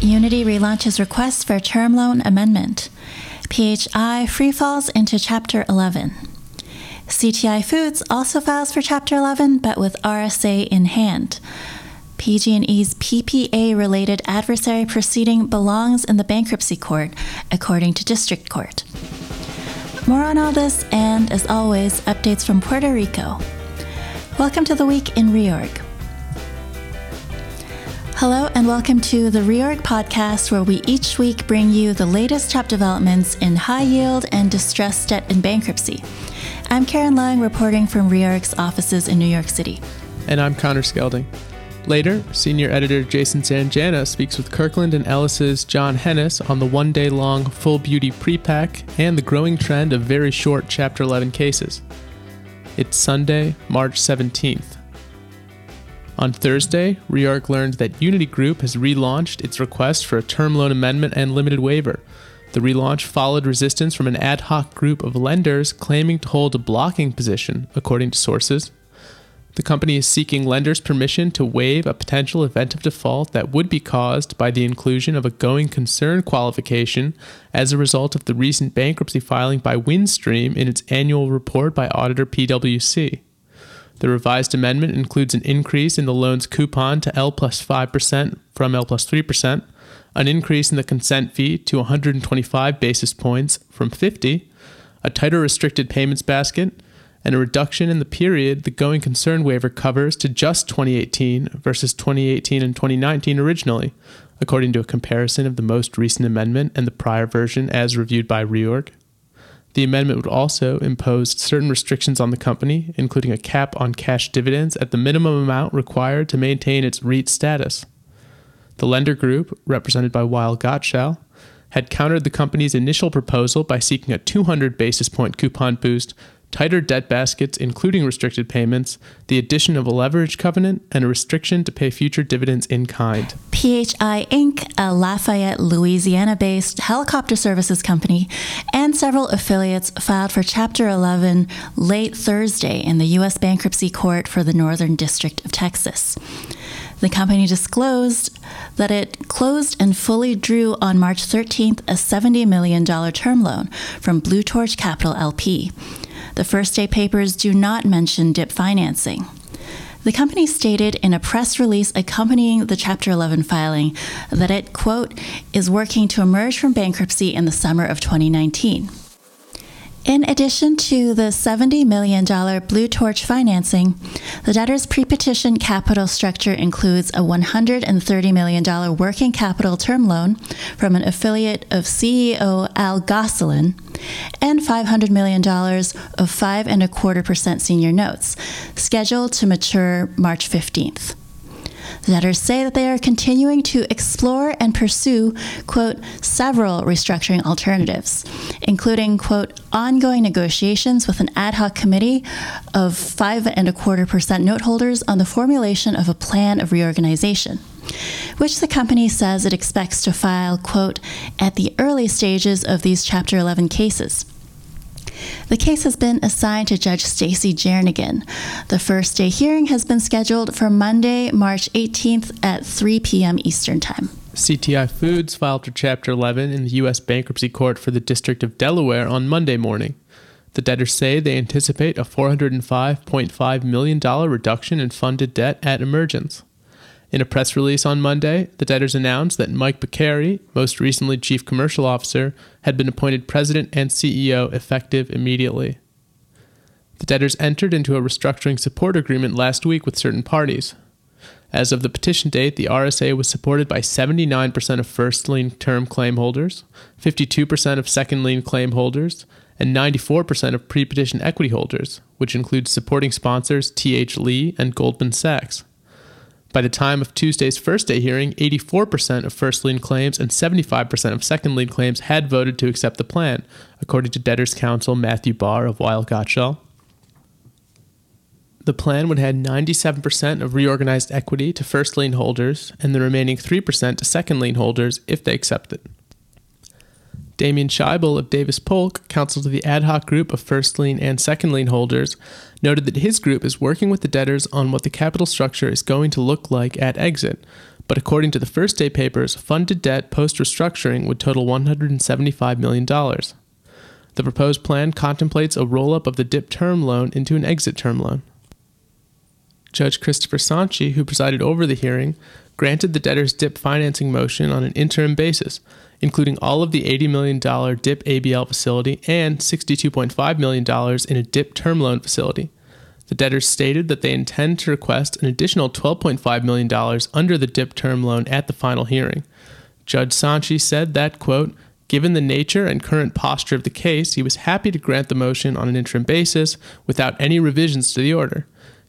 Uniti relaunches request for term loan amendment. PHI free falls into Chapter 11. CTI Foods also files for Chapter 11, but with RSA in hand. PG&E's PPA-related adversary proceeding belongs in the bankruptcy court, according to district court. More on all this, and as always, updates from Puerto Rico. Welcome to the week in Reorg. Hello, and welcome to the Reorg podcast, where we each week bring you the latest top developments in high yield and distressed debt and bankruptcy. I'm Karen Leung, reporting from Reorg's offices in New York City. And I'm Connor Skelding. Later, senior editor Jason Sanjana speaks with Kirkland and Ellis's John Henes on the one day long full beauty prepack and the growing trend of very short Chapter 11 cases. It's Sunday, March 17th. On Thursday, Reorg learned that Uniti Group has relaunched its request for a term loan amendment and limited waiver. The relaunch followed resistance from an ad hoc group of lenders claiming to hold a blocking position, according to sources. The company is seeking lenders' permission to waive a potential event of default that would be caused by the inclusion of a going concern qualification as a result of the recent bankruptcy filing by Windstream in its annual report by auditor PwC. The revised amendment includes an increase in the loan's coupon to L plus 5% from L plus 3%, an increase in the consent fee to 125 basis points from 50, a tighter restricted payments basket, and a reduction in the period the going concern waiver covers to just 2018 versus 2018 and 2019 originally, according to a comparison of the most recent amendment and the prior version as reviewed by Reorg. The amendment would also impose certain restrictions on the company, including a cap on cash dividends at the minimum amount required to maintain its REIT status. The lender group, represented by Weil Gotshal, had countered the company's initial proposal by seeking a 200 basis point coupon boost tighter debt baskets, including restricted payments, the addition of a leverage covenant, and a restriction to pay future dividends in kind. PHI Inc., a Lafayette, Louisiana based helicopter services company, and several affiliates filed for Chapter 11 late Thursday in the U.S. Bankruptcy Court for the Northern District of Texas. The company disclosed that it closed and fully drew on March 13th a $70 million term loan from Blue Torch Capital LP. The first day papers do not mention DIP financing. The company stated in a press release accompanying the Chapter 11 filing that it, quote, is working to emerge from bankruptcy in the summer of 2019. In addition to the $70 million Blue Torch financing, the debtor's pre-petition capital structure includes a $130 million working capital term loan from an affiliate of CEO Al Gonsoulin and $500 million of five and a quarter percent senior notes, scheduled to mature March 15th. The debtors say that they are continuing to explore and pursue, quote, several restructuring alternatives, including, quote, ongoing negotiations with an ad hoc committee of five and a quarter percent note holders on the formulation of a plan of reorganization which the company says it expects to file, quote, at the early stages of these Chapter 11 cases. The case has been assigned to Judge Stacey Jernigan. The first day hearing has been scheduled for Monday, March 18th at 3 p.m. Eastern Time. CTI Foods filed for Chapter 11 in the U.S. Bankruptcy Court for the District of Delaware on Monday morning. The debtors say they anticipate a $405.5 million reduction in funded debt at emergence. In a press release on Monday, the debtors announced that Mike Beccari, most recently chief commercial officer, had been appointed president and CEO effective immediately. The debtors entered into a restructuring support agreement last week with certain parties. As of the petition date, the RSA was supported by 79% of first lien term claim holders, 52% of second lien claim holders, and 94% of pre petition equity holders, which includes supporting sponsors T.H. Lee and Goldman Sachs. By the time of Tuesday's first day hearing, 84% of first lien claims and 75% of second lien claims had voted to accept the plan, according to debtors' counsel Matthew Barr of Weil Gotshal. The plan would add 97% of reorganized equity to first lien holders and the remaining 3% to second lien holders if they accept it. Damian Schaible of Davis Polk, counsel to the ad hoc group of first lien and second lien holders, noted that his group is working with the debtors on what the capital structure is going to look like at exit, but according to the first day papers, funded debt post restructuring would total $175 million. The proposed plan contemplates a roll up of the DIP term loan into an exit term loan. Judge Christopher Sontchi, who presided over the hearing, granted the debtor's DIP financing motion on an interim basis, including all of the $80 million DIP ABL facility and $62.5 million in a DIP term loan facility. The debtors stated that they intend to request an additional $12.5 million under the DIP term loan at the final hearing. Judge Sontchi said that, quote, Given the nature and current posture of the case, he was happy to grant the motion on an interim basis without any revisions to the order.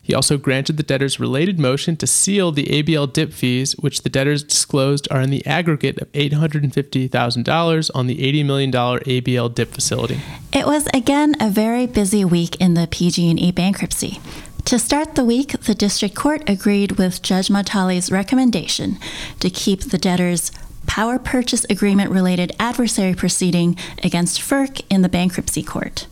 He also granted the debtor's related motion to seal the ABL DIP fees, which the debtors disclosed are in the aggregate of $850,000 on the $80 million ABL DIP facility. It was again a very busy week in the PG&E bankruptcy. To start the week, the district court agreed with Judge Montali's recommendation to keep the debtor's power purchase agreement related adversary proceeding against FERC in the bankruptcy court.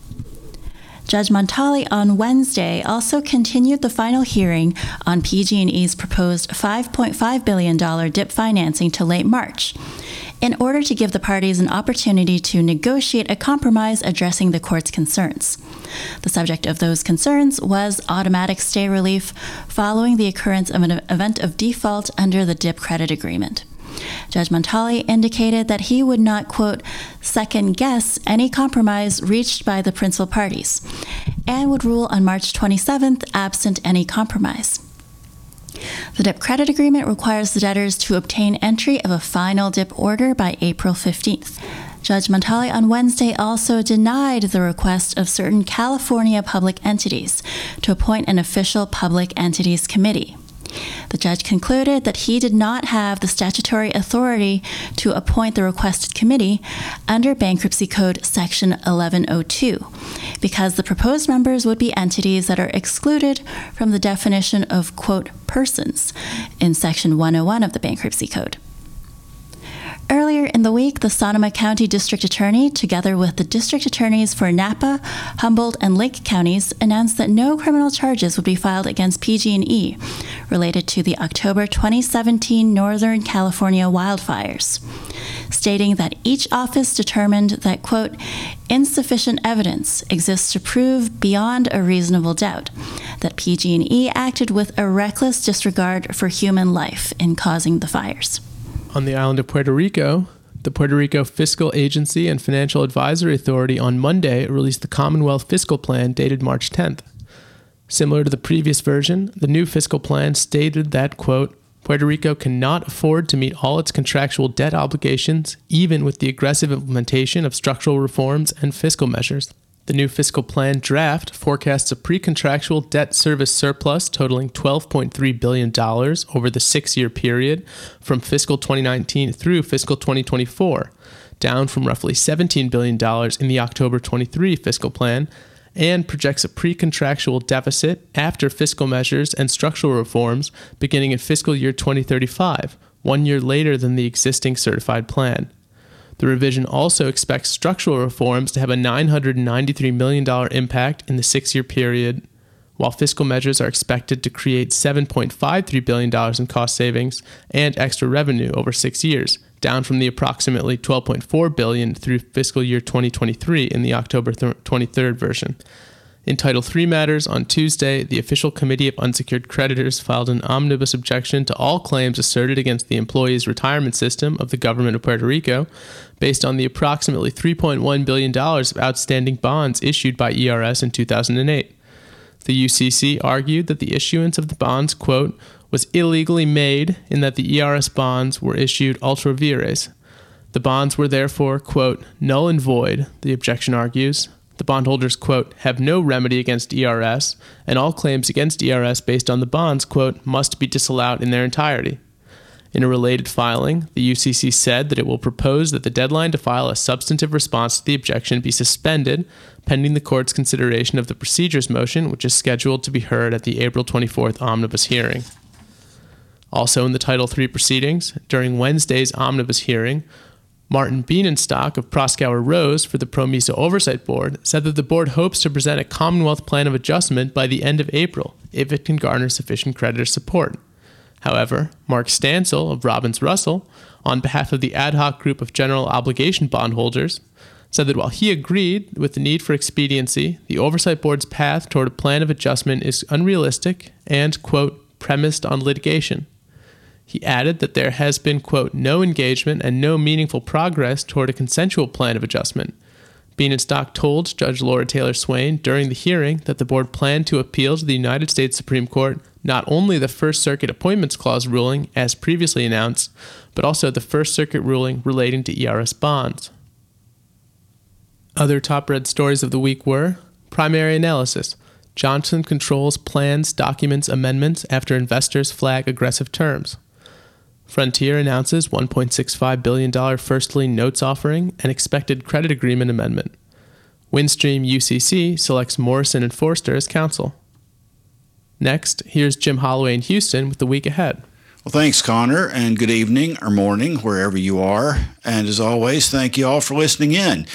Judge Montali on Wednesday also continued the final hearing on PG&E's proposed $5.5 billion DIP financing to late March in order to give the parties an opportunity to negotiate a compromise addressing the court's concerns. The subject of those concerns was automatic stay relief following the occurrence of an event of default under the DIP credit agreement. Judge Montali indicated that he would not, quote, second guess any compromise reached by the principal parties and would rule on March 27th absent any compromise. The DIP credit agreement requires the debtors to obtain entry of a final DIP order by April 15th. Judge Montali on Wednesday also denied the request of certain California public entities to appoint an official public entities committee. The judge concluded that he did not have the statutory authority to appoint the requested committee under Bankruptcy Code Section 1102 because the proposed members would be entities that are excluded from the definition of, quote, persons in Section 101 of the Bankruptcy Code. Earlier in the week, the Sonoma County District Attorney, together with the district attorneys for Napa, Humboldt, and Lake counties, announced that no criminal charges would be filed against PG&E related to the October 2017 Northern California wildfires, stating that each office determined that quote insufficient evidence exists to prove beyond a reasonable doubt that PG&E acted with a reckless disregard for human life in causing the fires on the island of Puerto Rico, the Puerto Rico Fiscal Agency and Financial Advisory Authority on Monday released the Commonwealth Fiscal Plan dated March 10th. Similar to the previous version, the new fiscal plan stated that, quote, Puerto Rico cannot afford to meet all its contractual debt obligations, even with the aggressive implementation of structural reforms and fiscal measures. The new fiscal plan draft forecasts a pre contractual debt service surplus totaling $12.3 billion over the six year period from fiscal 2019 through fiscal 2024, down from roughly $17 billion in the October 23 fiscal plan, and projects a pre contractual deficit after fiscal measures and structural reforms beginning in fiscal year 2035, one year later than the existing certified plan. The revision also expects structural reforms to have a $993 million impact in the six year period, while fiscal measures are expected to create $7.53 billion in cost savings and extra revenue over six years, down from the approximately 12.4 billion through fiscal year 2023 in the October 23rd version. In Title III matters, on Tuesday, the official committee of unsecured creditors filed an omnibus objection to all claims asserted against the employees' retirement system of the government of Puerto Rico, based on the approximately $3.1 billion of outstanding bonds issued by ERS in 2008. The UCC argued that the issuance of the bonds, quote, was illegally made in that the ERS bonds were issued ultra vires. The bonds were therefore, quote, null and void, the objection argues, the bondholders, quote, have no remedy against ERS, and all claims against ERS based on the bonds, quote, must be disallowed in their entirety. In a related filing, the UCC said that it will propose that the deadline to file a substantive response to the objection be suspended pending the court's consideration of the procedures motion, which is scheduled to be heard at the April 24th omnibus hearing. Also in the Title III proceedings, during Wednesday's omnibus hearing, Martin Bienenstock of Proskauer Rose for the PROMESA Oversight Board said that the board hopes to present a Commonwealth Plan of Adjustment by the end of April if it can garner sufficient creditor support. However, Mark Stancil of Robbins Russell, on behalf of the ad hoc group of general obligation bondholders, said that while he agreed with the need for expediency, the Oversight Board's path toward a plan of adjustment is unrealistic and, quote, premised on litigation. He added that there has been, quote, no engagement and no meaningful progress toward a consensual plan of adjustment. Bienenstock told Judge Laura Taylor Swain during the hearing that the board planned to appeal to the United States Supreme Court not only the First Circuit Appointments Clause ruling, as previously announced, but also the First Circuit ruling relating to ERS bonds. Other top read stories of the week were primary analysis. Johnson controls plans, documents, amendments after investors flag aggressive terms. Frontier announces $1.65 billion first lien notes offering and expected credit agreement amendment. Windstream UCC selects Morrison and Foerster as counsel. Next, here's Jim Holloway in Houston with the week ahead. Well, thanks, Connor, and good evening or morning, wherever you are. And as always, thank you all for listening in.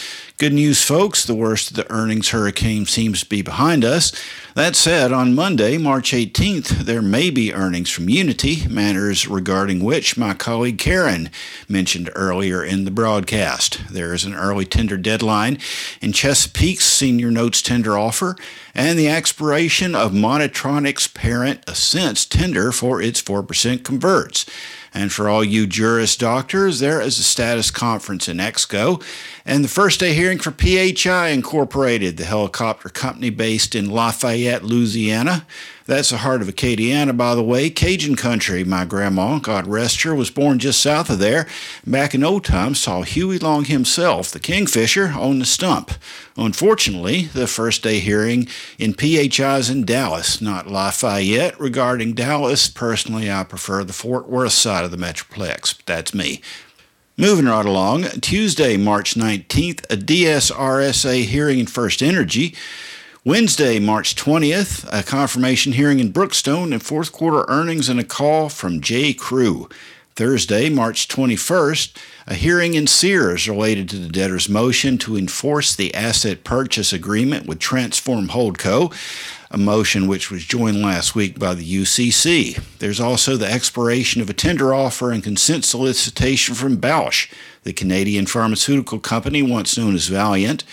Good news, folks. The worst of the earnings hurricane seems to be behind us. That said, on Monday, March 18th, there may be earnings from Uniti, matters regarding which my colleague Karen mentioned earlier in the broadcast. There is an early tender deadline in Chesapeake's senior notes tender offer and the expiration of Monitronics' parent Ascent's tender for its 4% converts. And for all you Juris doctors, there is a status conference in Exco and the first day hearing for PHI Incorporated, the helicopter company based in Lafayette, Louisiana. That's the heart of Acadiana, by the way, Cajun country. My grandma, God rest her, was born just south of there. Back in old times, saw Huey Long himself, the Kingfisher, on the stump. Unfortunately, the first day hearing in PHI's in Dallas, not Lafayette. Regarding Dallas, personally, I prefer the Fort Worth side of the Metroplex. But That's me. Moving right along, Tuesday, March 19th, a DSRSA hearing in First Energy. Wednesday, March 20th, a confirmation hearing in Brookstone and fourth quarter earnings and a call from J. Crew. Thursday, March 21st, a hearing in Sears related to the debtor's motion to enforce the asset purchase agreement with Transform Holdco a motion which was joined last week by the UCC. There's also the expiration of a tender offer and consent solicitation from Bausch, the Canadian pharmaceutical company once known as Valeant.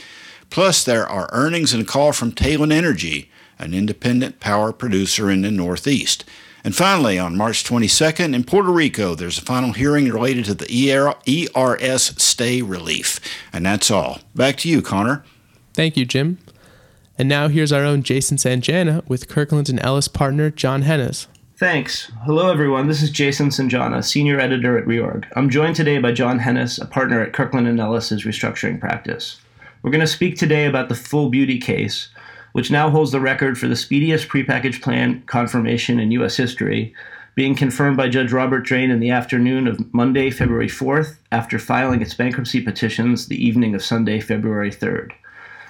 Plus, there are earnings and a call from Talen Energy, an independent power producer in the Northeast. And finally, on March 22nd in Puerto Rico, there's a final hearing related to the ERS stay relief. And that's all. Back to you, Connor. Thank you, Jim. And now here's our own Jason Sanjana with Kirkland and Ellis partner John Henes. Thanks. Hello, everyone. This is Jason Sanjana, senior editor at Reorg. I'm joined today by John Henes, a partner at Kirkland and Ellis's restructuring practice. We're going to speak today about the Full Beauty case, which now holds the record for the speediest prepackaged plan confirmation in U.S. history, being confirmed by Judge Robert Drain in the afternoon of Monday, February 4th, after filing its bankruptcy petitions the evening of Sunday, February 3rd.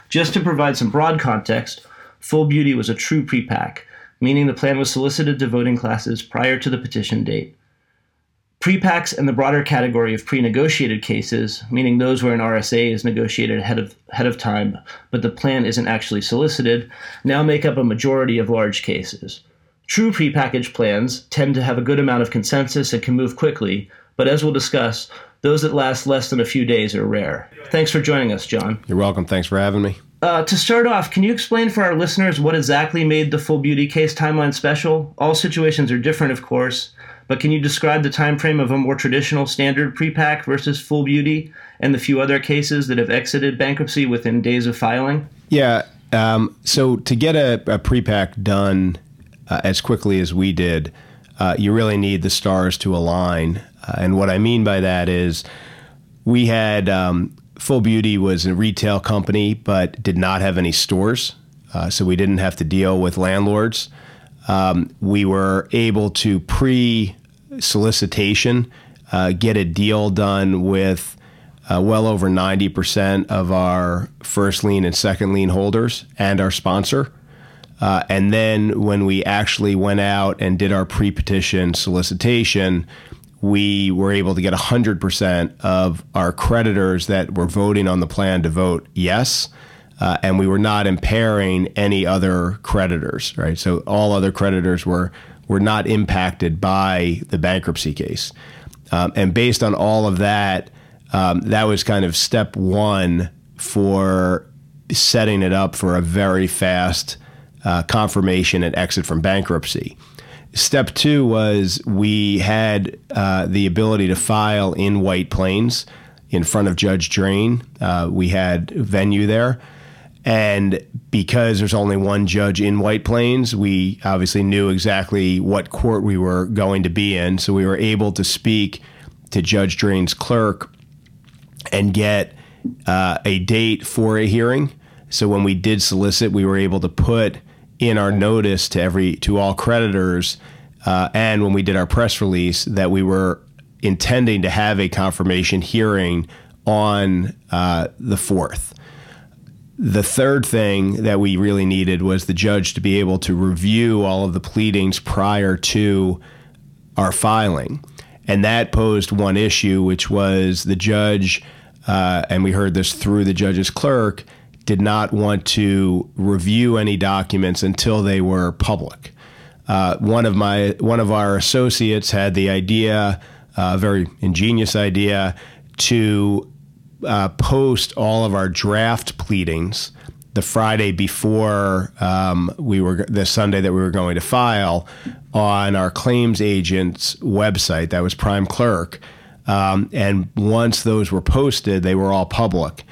Just to provide some broad context, Full Beauty was a true prepack, meaning the plan was solicited to voting classes prior to the petition date. Prepacks and the broader category of pre-negotiated cases, meaning those where an RSA is negotiated ahead of, ahead of time, but the plan isn't actually solicited, now make up a majority of large cases. True prepackaged plans tend to have a good amount of consensus and can move quickly, but as we'll discuss, those that last less than a few days are rare. Thanks for joining us, John. You're welcome. Thanks for having me. Uh, to start off, can you explain for our listeners what exactly made the full beauty case timeline special? All situations are different, of course, but can you describe the time frame of a more traditional standard prepack versus full beauty and the few other cases that have exited bankruptcy within days of filing? Yeah. Um, so to get a, a prepack done uh, as quickly as we did, uh, you really need the stars to align uh, and what I mean by that is we had um, Full Beauty was a retail company, but did not have any stores. Uh, so we didn't have to deal with landlords. Um, we were able to pre solicitation uh, get a deal done with uh, well over 90% of our first lien and second lien holders and our sponsor. Uh, and then when we actually went out and did our pre petition solicitation, we were able to get 100% of our creditors that were voting on the plan to vote yes. Uh, and we were not impairing any other creditors, right? So all other creditors were were not impacted by the bankruptcy case. Um, and based on all of that, um, that was kind of step one for setting it up for a very fast uh, confirmation and exit from bankruptcy. Step two was we had uh, the ability to file in White Plains in front of Judge Drain. Uh, we had venue there. And because there's only one judge in White Plains, we obviously knew exactly what court we were going to be in. So we were able to speak to Judge Drain's clerk and get uh, a date for a hearing. So when we did solicit, we were able to put in our notice to every to all creditors, uh, and when we did our press release, that we were intending to have a confirmation hearing on uh, the fourth. The third thing that we really needed was the judge to be able to review all of the pleadings prior to our filing. And that posed one issue, which was the judge, uh, and we heard this through the judge's clerk, did not want to review any documents until they were public. Uh, one of my one of our associates had the idea, a uh, very ingenious idea, to uh, post all of our draft pleadings the Friday before um, we were the Sunday that we were going to file on our claims agent's website. That was Prime Clerk, um, and once those were posted, they were all public.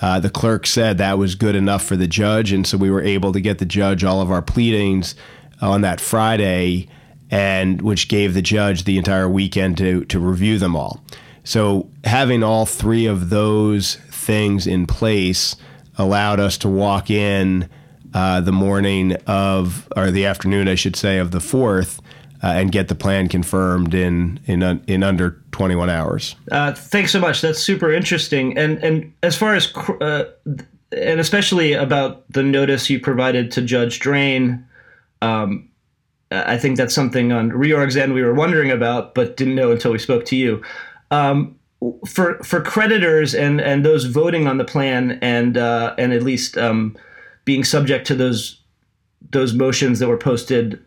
Uh, the clerk said that was good enough for the judge, and so we were able to get the judge all of our pleadings on that Friday, and which gave the judge the entire weekend to to review them all. So having all three of those things in place allowed us to walk in uh, the morning of, or the afternoon, I should say, of the fourth, uh, and get the plan confirmed in in in under 21 hours. Uh, thanks so much. That's super interesting. And and as far as uh, and especially about the notice you provided to Judge Drain. Um, I think that's something on Reorg's end we were wondering about, but didn't know until we spoke to you. Um, for for creditors and and those voting on the plan and uh, and at least um, being subject to those those motions that were posted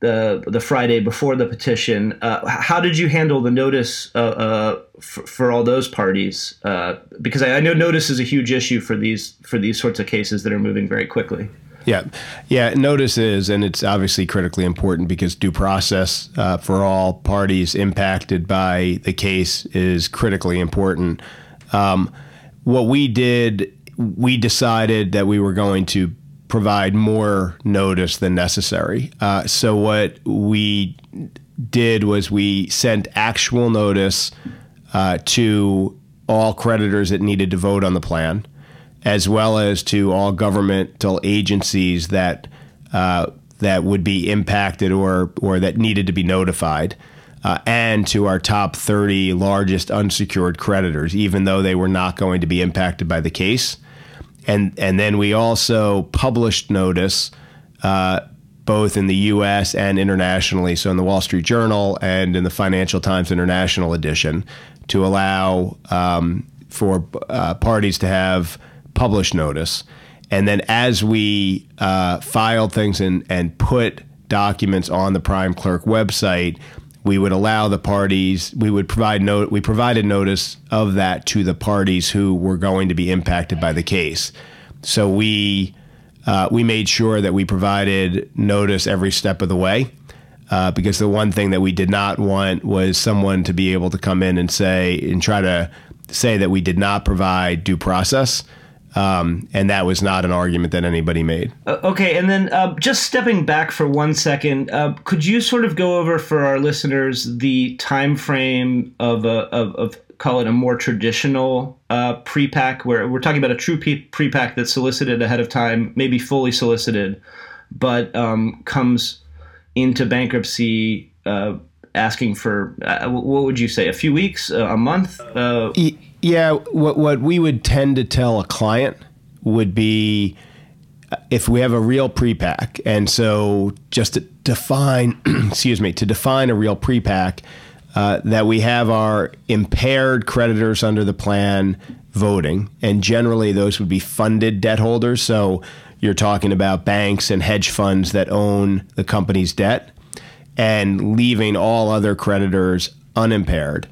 the the Friday before the petition, uh, how did you handle the notice uh, uh for, for, all those parties? Uh, because I, I know notice is a huge issue for these for these sorts of cases that are moving very quickly. Yeah, yeah. Notice is, and it's obviously critically important because due process uh, for all parties impacted by the case is critically important. Um, what we did, we decided that we were going to provide more notice than necessary. Uh, so what we did was we sent actual notice uh, to all creditors that needed to vote on the plan as well as to all governmental agencies that uh, that would be impacted or or that needed to be notified, uh, and to our top 30 largest unsecured creditors, even though they were not going to be impacted by the case. And and then we also published notice. Uh, both in the U.S. and internationally, so in the Wall Street Journal and in the Financial Times International edition, to allow um, for uh, parties to have publish notice. And then as we uh, filed things and, and put documents on the Prime Clerk website, we would allow the parties, we would provide note, we provided notice of that to the parties who were going to be impacted by the case. So we uh, we made sure that we provided notice every step of the way. Uh, because the one thing that we did not want was someone to be able to come in and say and try to say that we did not provide due process. Um, and that was not an argument that anybody made. Uh, okay, and then uh, just stepping back for one second, uh, could you sort of go over for our listeners the time frame of a of, of call it a more traditional uh, pre-pack, where we're talking about a true pre-pack that's solicited ahead of time, maybe fully solicited, but um, comes into bankruptcy uh, asking for uh, what would you say, a few weeks, a month? Yeah, what what we would tend to tell a client would be uh, if we have a real pre-pack, and so just to define, excuse me, to define a real pre-pack, uh, that we have our impaired creditors under the plan voting, and generally those would be funded debt holders. So you're talking about banks and hedge funds that own the company's debt and leaving all other creditors unimpaired.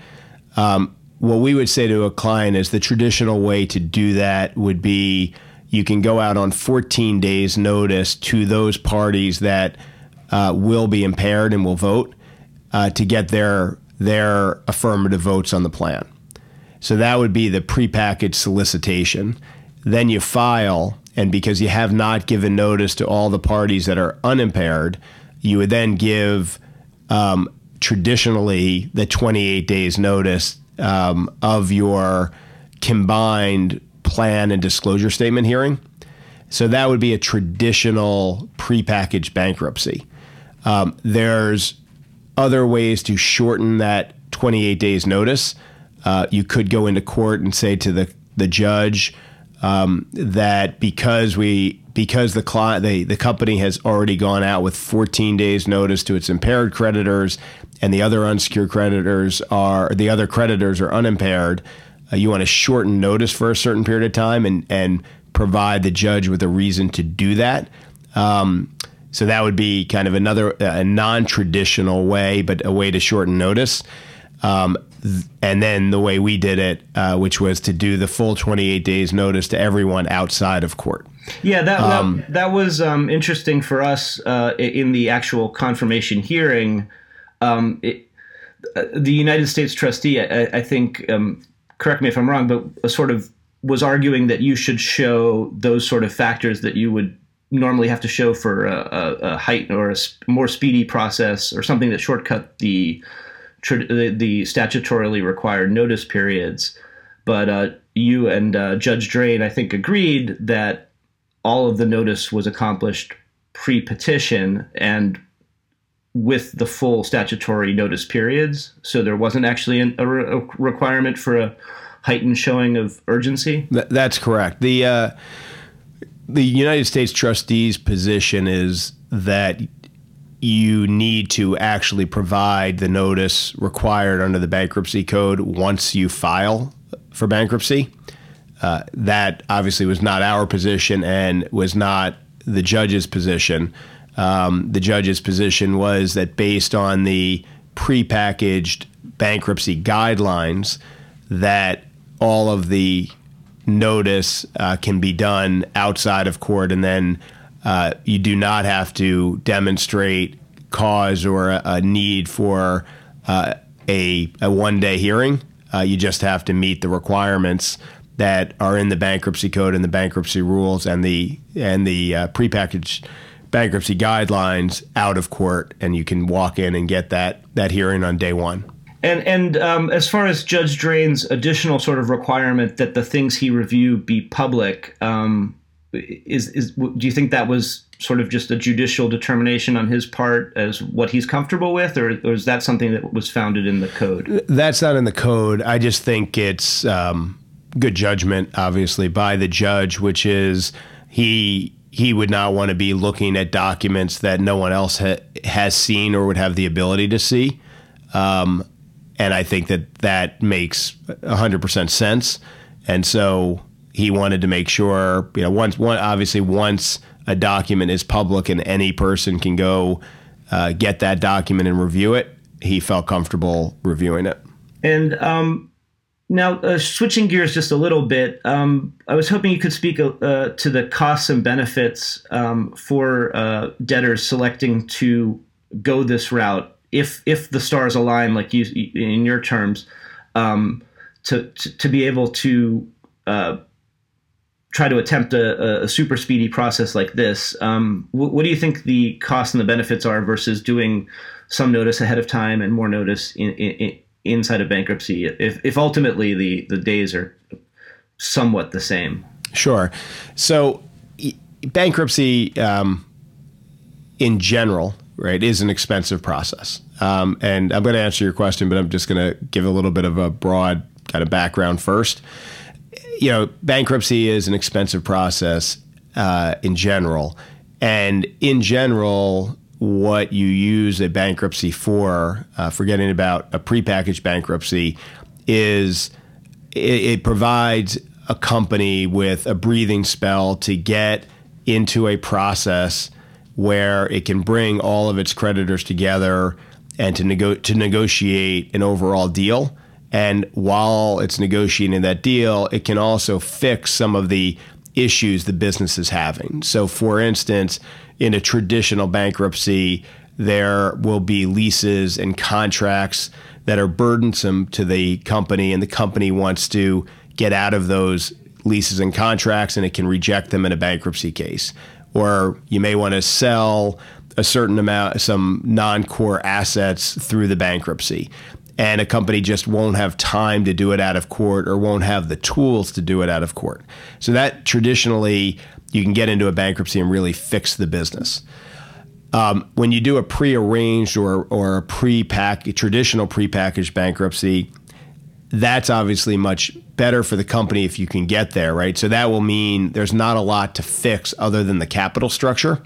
Um, what we would say to a client is the traditional way to do that would be you can go out on 14 days notice to those parties that uh, will be impaired and will vote uh, to get their their affirmative votes on the plan. So that would be the prepackaged solicitation. Then you file, and because you have not given notice to all the parties that are unimpaired, you would then give um, traditionally the 28 days notice um, of your combined plan and disclosure statement hearing. So that would be a traditional prepackaged bankruptcy. Um, there's other ways to shorten that 28 days notice. Uh, you could go into court and say to the the judge um, that because we because the client the, the company has already gone out with 14 days notice to its impaired creditors and the other unsecured creditors are the other creditors are unimpaired uh, you want to shorten notice for a certain period of time and and provide the judge with a reason to do that um, so that would be kind of another a non-traditional way but a way to shorten notice um, and then the way we did it, uh, which was to do the full 28 days notice to everyone outside of court. Yeah, that um, that, that, was um, interesting for us uh, in the actual confirmation hearing. Um, it, uh, the United States trustee, I, I think, um, correct me if I'm wrong, but sort of was arguing that you should show those sort of factors that you would normally have to show for a, a, a height or a more speedy process or something that shortcut the the, the statutorily required notice periods. But uh, you and uh, Judge Drain, I think, agreed that all of the notice was accomplished pre petition and with the full statutory notice periods. So there wasn't actually an, a, re- a, requirement for a heightened showing of urgency. Th- that's correct. The uh, the United States trustee's position is that you need to actually provide the notice required under the bankruptcy code once you file for bankruptcy. Uh, that obviously was not our position and was not the judge's position. Um, the judge's position was that based on the prepackaged bankruptcy guidelines, that all of the notice uh, can be done outside of court and then uh, you do not have to demonstrate cause or a, a need for uh, a, a one day hearing. Uh, you just have to meet the requirements that are in the bankruptcy code and the bankruptcy rules and the and the uh, prepackaged bankruptcy guidelines out of court, and you can walk in and get that that hearing on day one. And and um, as far as Judge Drain's additional sort of requirement that the things he review be public, um, is is do you think that was sort of just a judicial determination on his part as what he's comfortable with, or, or is that something that was founded in the code? That's not in the code. I just think it's um, good judgment, obviously, by the judge, which is he he would not want to be looking at documents that no one else ha- has seen or would have the ability to see. Um, and I think that that makes 100% sense. And so he wanted to make sure, you know, once one obviously once a document is public and any person can go uh, get that document and review it, he felt comfortable reviewing it. And um, now, uh, switching gears just a little bit, um, I was hoping you could speak uh, to the costs and benefits um, for uh, debtors selecting to go this route if if the stars align, like you in your terms, um, to, to, to be able to uh, try to attempt a, a, super speedy process like this. Um, what, what, do you think the costs and the benefits are versus doing some notice ahead of time and more notice in, in, inside of bankruptcy? If, if ultimately the, the days are somewhat the same. Sure. So bankruptcy um, in general, right, is an expensive process. Um, and I'm going to answer your question, but I'm just going to give a little bit of a broad kind of background first you know, bankruptcy is an expensive process uh, in general. And in general, what you use a bankruptcy for, uh, forgetting about a prepackaged bankruptcy, is it, it provides a company with a breathing spell to get into a process where it can bring all of its creditors together and to, nego- to negotiate an overall deal. And while it's negotiating that deal, it can also fix some of the issues the business is having. So, for instance, in a traditional bankruptcy, there will be leases and contracts that are burdensome to the company, and the company wants to get out of those leases and contracts, and it can reject them in a bankruptcy case. Or you may want to sell a certain amount, some non core assets through the bankruptcy. And a company just won't have time to do it out of court or won't have the tools to do it out of court. So, that traditionally, you can get into a bankruptcy and really fix the business. Um, when you do a pre-arranged or or a pre-pack traditional pre-packaged bankruptcy, that's obviously much better for the company if you can get there, right? So that will mean there's not a lot to fix other than the capital structure.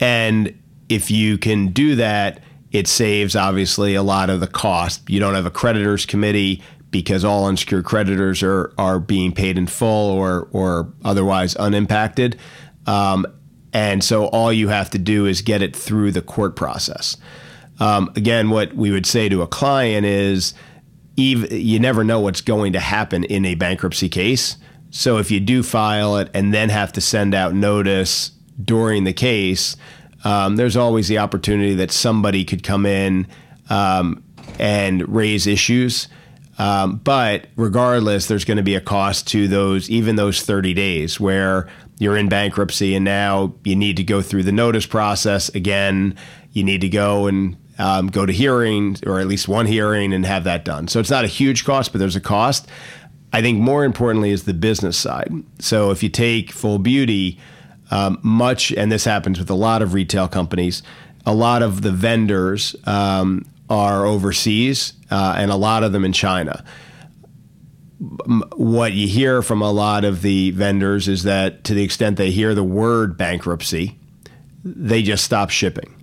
And if you can do that, it saves obviously a lot of the cost. You don't have a creditors committee because all unsecured creditors are are being paid in full or or otherwise unimpacted. Um, and so all you have to do is get it through the court process. Um, again, what we would say to a client is you never know what's going to happen in a bankruptcy case. So if you do file it and then have to send out notice during the case, um, there's always the opportunity that somebody could come in um, and raise issues. Um, but regardless, there's going to be a cost to those, even those 30 days where you're in bankruptcy and now you need to go through the notice process again. You need to go and um, go to hearing or at least one hearing and have that done. So it's not a huge cost, but there's a cost. I think more importantly is the business side. So if you take Full Beauty, um, much, and this happens with a lot of retail companies, a lot of the vendors um, are overseas uh, and a lot of them in China what you hear from a lot of the vendors is that to the extent they hear the word bankruptcy, they just stop shipping.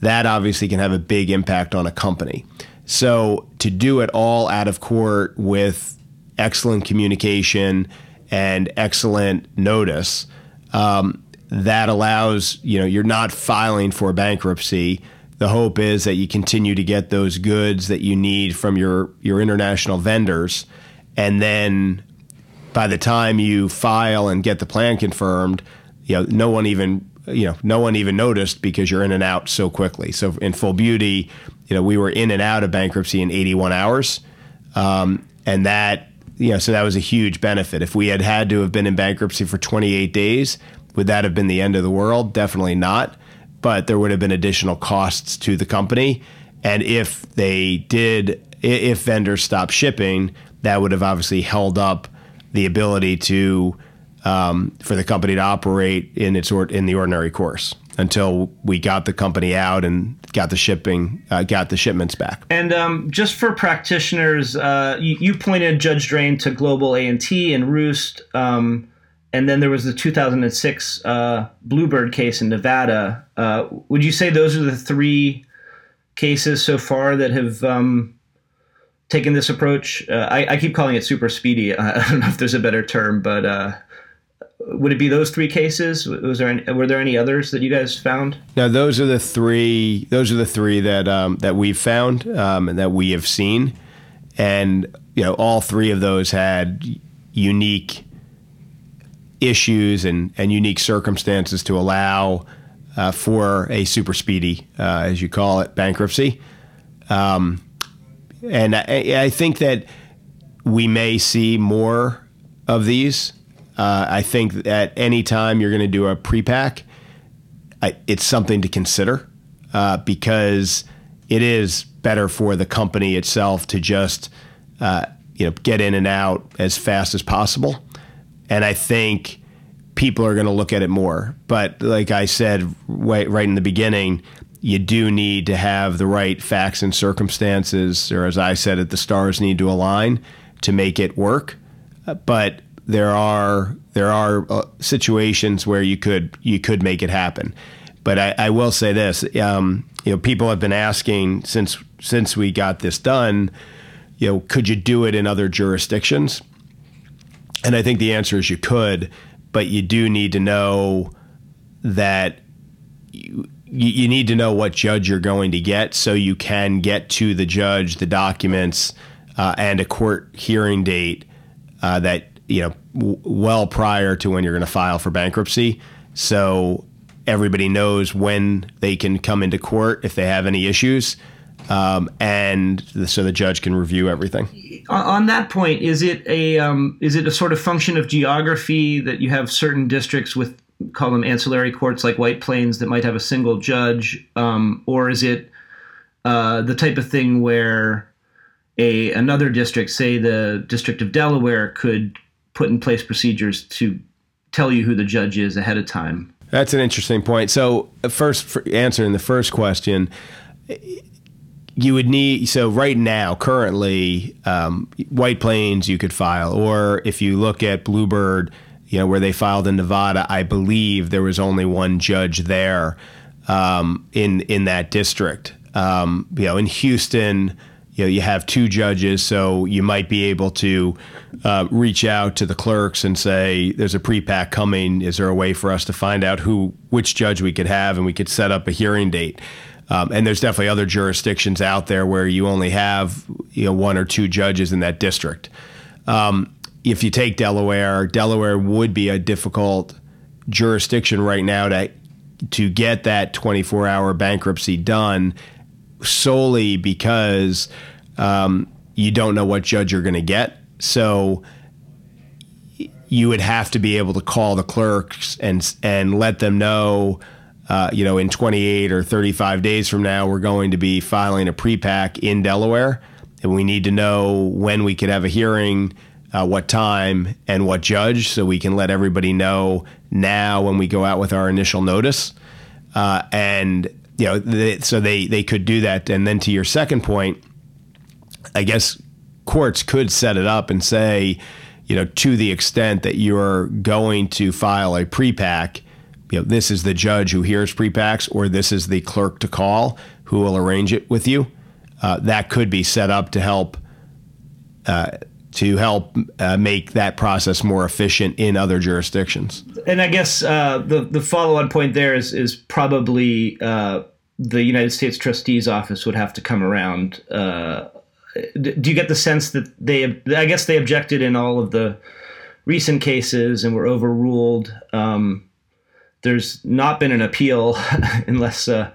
That obviously can have a big impact on a company. So to do it all out of court with excellent communication and excellent notice, um, that allows you know you're not filing for bankruptcy. The hope is that you continue to get those goods that you need from your your international vendors and then by the time you file and get the plan confirmed, you know, no one even you know, no one even noticed because you're in and out so quickly. So in full beauty, you know, we were in and out of bankruptcy in 81 hours, um, and that know, so that was a huge benefit. If we had had to have been in bankruptcy for 28 days, would that have been the end of the world? Definitely not. But there would have been additional costs to the company, and if they did, if vendors stopped shipping, that would have obviously held up the ability to um, for the company to operate in its or, in the ordinary course until we got the company out and got the shipping, uh, got the shipments back. And um, just for practitioners, uh, you, you, pointed Judge Drain to Global A and T and Roust, um, and then there was the 2006 uh, Bluebird case in Nevada. Uh, would you say those are the three cases so far that have um, taken this approach. Uh, I, I, keep calling it super speedy. I don't know if there's a better term, but uh, would it be those three cases? Was there any, were there any others that you guys found? No, those are the three. Those are the three that um, that we've found um, and that we have seen, and you know, all three of those had unique issues and and unique circumstances to allow. Uh, for a super speedy, uh, as you call it, bankruptcy. Um, and I, I think that we may see more of these. Uh, I think at any time you're going to do a pre-pack, it's something to consider uh, because it is better for the company itself to just uh, you know get in and out as fast as possible. And I think people are going to look at it more. But like I said right, right in the beginning, you do need to have the right facts and circumstances, or as I said it, the stars need to align to make it work. Uh, but there are there are uh, situations where you could you could make it happen. But I, I will say this: um, you know, people have been asking since since we got this done. You know, could you do it in other jurisdictions? And I think the answer is you could, but you do need to know that you, you need to know what judge you're going to get so you can get to the judge the documents uh, and a court hearing date uh, that you know w- well prior to when you're going to file for bankruptcy. So everybody knows when they can come into court if they have any issues um, and so the judge can review everything. On that point is it a um, is it a sort of function of geography that you have certain districts with call them ancillary courts like White Plains that might have a single judge, um, or is it uh, the type of thing where a another district, say the District of Delaware, could put in place procedures to tell you who the judge is ahead of time? That's an interesting point. So, uh, first, answering the first question, you would need so right now, currently, um, White Plains you could file, or if you look at Bluebird you know, where they filed in Nevada, I believe there was only one judge there um, in in that district. Um, you know, in Houston, you know, you have two judges, so you might be able to uh, reach out to the clerks and say, "There's a pre-pack coming. Is there a way for us to find out who which judge we could have, and we could set up a hearing date?" Um, and there's definitely other jurisdictions out there where you only have you know one or two judges in that district. Um, if you take Delaware, Delaware would be a difficult jurisdiction right now to to get that 24 hour bankruptcy done solely because um, you don't know what judge you're going to get. So you would have to be able to call the clerks and and let them know. Uh, you know, in 28 or 35 days from now, we're going to be filing a pre-pack in Delaware, and we need to know when we could have a hearing uh, what time and what judge, so we can let everybody know now when we go out with our initial notice. Uh, and you know, they, so they they could do that. And then to your second point, I guess courts could set it up and say, you know, to the extent that you're going to file a pre-pack, you know, this is the judge who hears pre-packs, or this is the clerk to call who will arrange it with you. Uh, that could be set up to help uh, to help uh, make that process more efficient in other jurisdictions. And I guess uh, the the follow on point there is is probably uh, the United States Trustee's office would have to come around. Do you get the sense that they? I guess they objected in all of the recent cases and were overruled. Um, there's not been an appeal unless uh,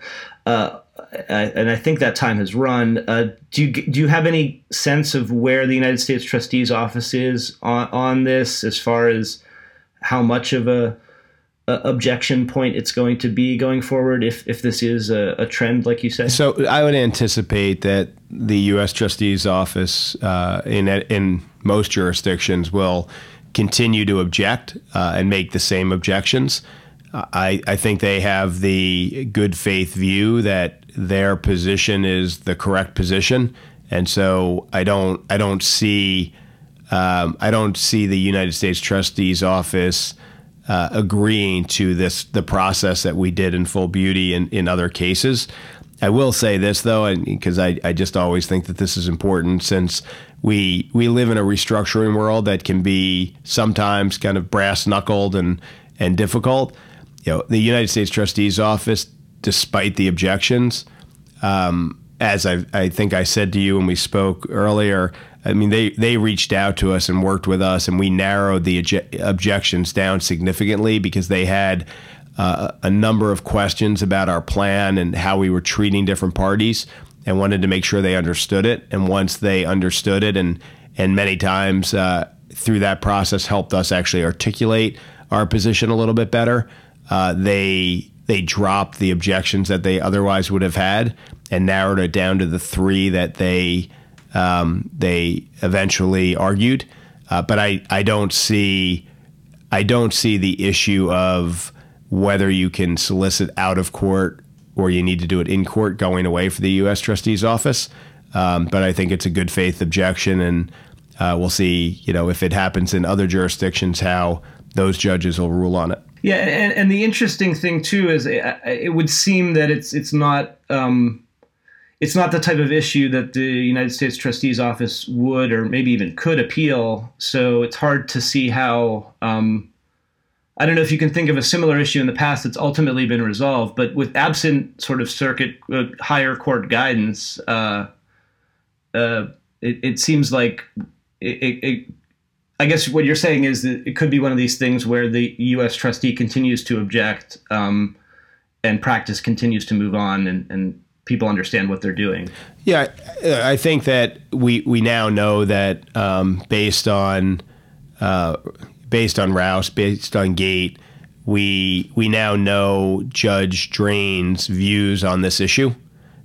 uh, and I think that time has run. Uh, do you do you have any sense of where the United States Trustee's office is on on this, as far as how much of a, a objection point it's going to be going forward, if if this is a, a, trend, like you said? So I would anticipate that the U.S. Trustee's office uh, in in most jurisdictions will continue to object uh, and make the same objections. I, I think they have the good faith view that their position is the correct position, and so I don't I don't see um, I don't see the United States Trustee's office uh, agreeing to this the process that we did in Full Beauty in, in other cases. I will say this though, because I, I just always think that this is important since we we live in a restructuring world that can be sometimes kind of brass knuckled and and difficult. You know, the United States Trustee's office despite the objections. Um, as I, I think I said to you when we spoke earlier, I mean, they, they reached out to us and worked with us, and we narrowed the obje- objections down significantly because they had uh, a number of questions about our plan and how we were treating different parties and wanted to make sure they understood it. And once they understood it, and, and many times uh, through that process helped us actually articulate our position a little bit better, uh, they they dropped the objections that they otherwise would have had and narrowed it down to the three that they um, they eventually argued. Uh, but I, I don't see I don't see the issue of whether you can solicit out of court or you need to do it in court going away for the U.S. Trustee's office. Um, but I think it's a good faith objection, and uh, we'll see. You know, if it happens in other jurisdictions, how those judges will rule on it. Yeah, and, and the interesting thing too is it, it would seem that it's it's not um, it's not the type of issue that the United States Trustee's Office would or maybe even could appeal. So it's hard to see how um, I don't know if you can think of a similar issue in the past that's ultimately been resolved, but with absent sort of circuit uh, higher court guidance, uh, uh, it, it, seems like it, it, I guess what you're saying is that it could be one of these things where the U.S. trustee continues to object um, and practice continues to move on and, and people understand what they're doing. Yeah, I think that we we now know that um, based on uh, based on Roust, based on Gate, we we now know Judge Drain's views on this issue.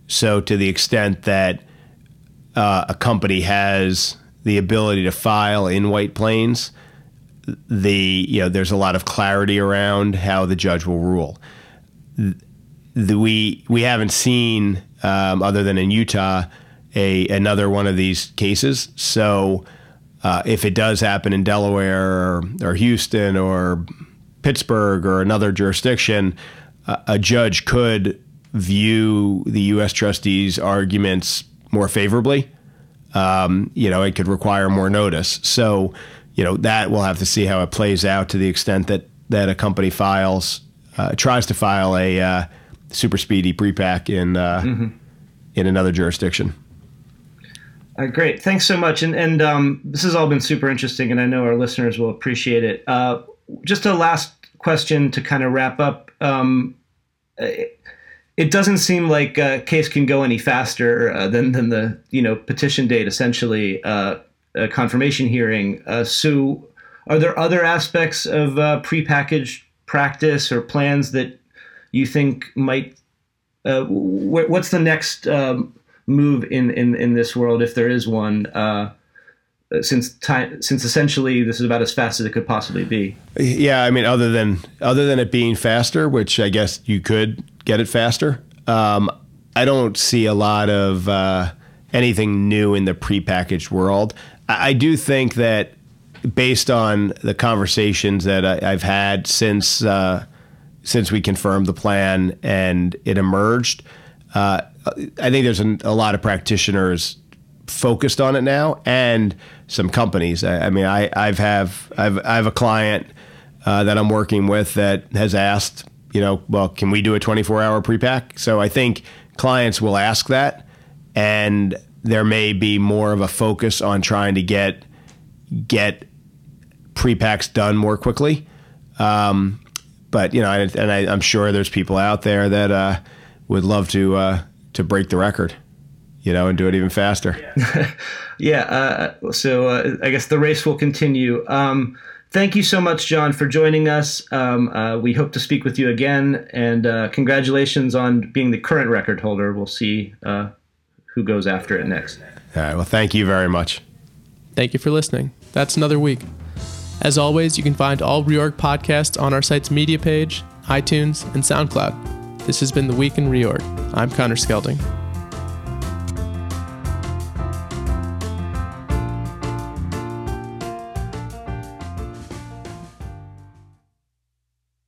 So to the extent that uh, a company has the ability to file in White Plains, the you know there's a lot of clarity around how the judge will rule. The, we we haven't seen um, other than in Utah a another one of these cases. So uh, if it does happen in Delaware or, or, Houston or Pittsburgh or another jurisdiction, uh, a judge could view the U.S. trustees' arguments more favorably um, you know, it could require more notice. So, you know, that we'll have to see how it plays out to the extent that that a company files uh, tries to file a uh, super speedy prepack in uh, mm-hmm. in another jurisdiction. Uh, great, thanks so much. And and um, this has all been super interesting, and I know our listeners will appreciate it. Uh, just a last question to kind of wrap up. Um, it doesn't seem like a case can go any faster uh, than than the you know petition date essentially uh, a confirmation hearing. Uh, so, are there other aspects of uh, prepackaged practice or plans that you think might? Uh, wh- what's the next um, move in, in in this world if there is one? Uh, since time, since essentially this is about as fast as it could possibly be. Yeah, I mean, other than other than it being faster, which I guess you could get it faster. Um, I don't see a lot of uh, anything new in the prepackaged world. I, I, do think that based on the conversations that I, have had since uh, since we confirmed the plan and it emerged, uh, I think there's an, a lot of practitioners focused on it now, and some companies. I, I mean, I I've have I've I have a client uh, that I'm working with that has asked you know, well, can we do a 24 hour prepack? So I think clients will ask that, and there may be more of a focus on trying to get get prepacks done more quickly. Um, but you know, and, and I, am sure there's people out there that uh, would love to uh, to break the record, you know, and do it even faster. Yeah. yeah uh, so uh, I guess the race will continue. Um, Thank you so much, John, for joining us. Um, uh, we hope to speak with you again, and uh, congratulations on being the current record holder. We'll see uh, who goes after it next. All right. Well, thank you very much. Thank you for listening. That's another week. As always, you can find all Reorg podcasts on our site's media page, iTunes, and SoundCloud. This has been the Week in Reorg. I'm Connor Skelding.